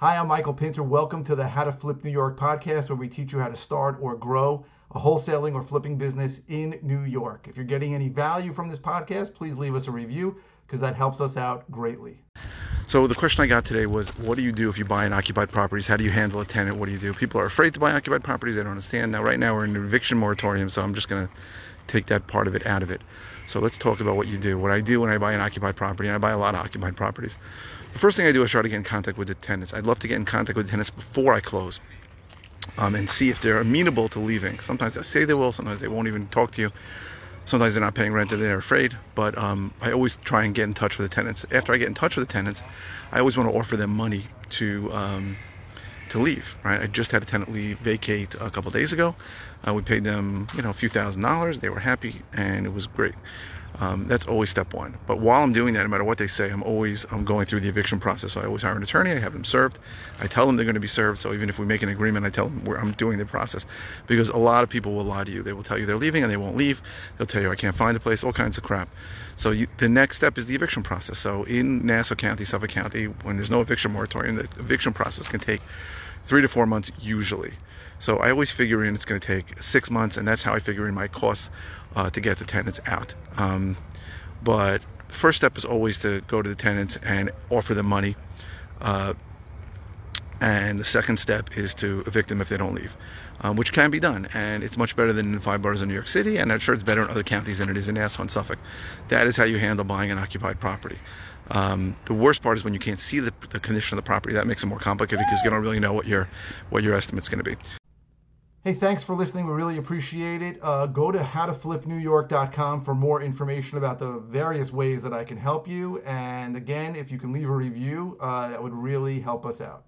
Hi, I'm Michael Pinter. Welcome to the How to Flip New York podcast, where we teach you how to start or grow a wholesaling or flipping business in New York. If you're getting any value from this podcast, please leave us a review because that helps us out greatly. So the question I got today was, what do you do if you buy an occupied properties? How do you handle a tenant? What do you do? People are afraid to buy occupied properties. They don't understand. Now, right now we're in an eviction moratorium, so I'm just going to take that part of it out of it. So let's talk about what you do. What I do when I buy an occupied property, and I buy a lot of occupied properties. The first thing I do is try to get in contact with the tenants. I'd love to get in contact with the tenants before I close. Um, and see if they're amenable to leaving. Sometimes they say they will, sometimes they won't even talk to you. Sometimes they're not paying rent and they're afraid, but um, I always try and get in touch with the tenants. After I get in touch with the tenants, I always want to offer them money to um, to leave. Right? I just had a tenant leave vacate a couple days ago. Uh, we paid them, you know, a few thousand dollars. They were happy, and it was great. Um, that's always step one. But while I'm doing that, no matter what they say, I'm always I'm going through the eviction process. So I always hire an attorney. I have them served. I tell them they're going to be served. So even if we make an agreement, I tell them I'm doing the process, because a lot of people will lie to you. They will tell you they're leaving and they won't leave. They'll tell you I can't find a place. All kinds of crap. So you, the next step is the eviction process. So in Nassau County, Suffolk County, when there's no eviction moratorium, the eviction process can take three to four months usually. So I always figure in it's going to take six months, and that's how I figure in my costs uh, to get the tenants out. Um, but the first step is always to go to the tenants and offer them money. Uh, and the second step is to evict them if they don't leave, um, which can be done. And it's much better than in five boroughs in New York City, and I'm sure it's better in other counties than it is in Nassau and Suffolk. That is how you handle buying an occupied property. Um, the worst part is when you can't see the, the condition of the property. That makes it more complicated because you don't really know what your what your estimate's going to be. Hey, thanks for listening. We really appreciate it. Uh, go to howtoflipnewyork.com for more information about the various ways that I can help you. And again, if you can leave a review, uh, that would really help us out.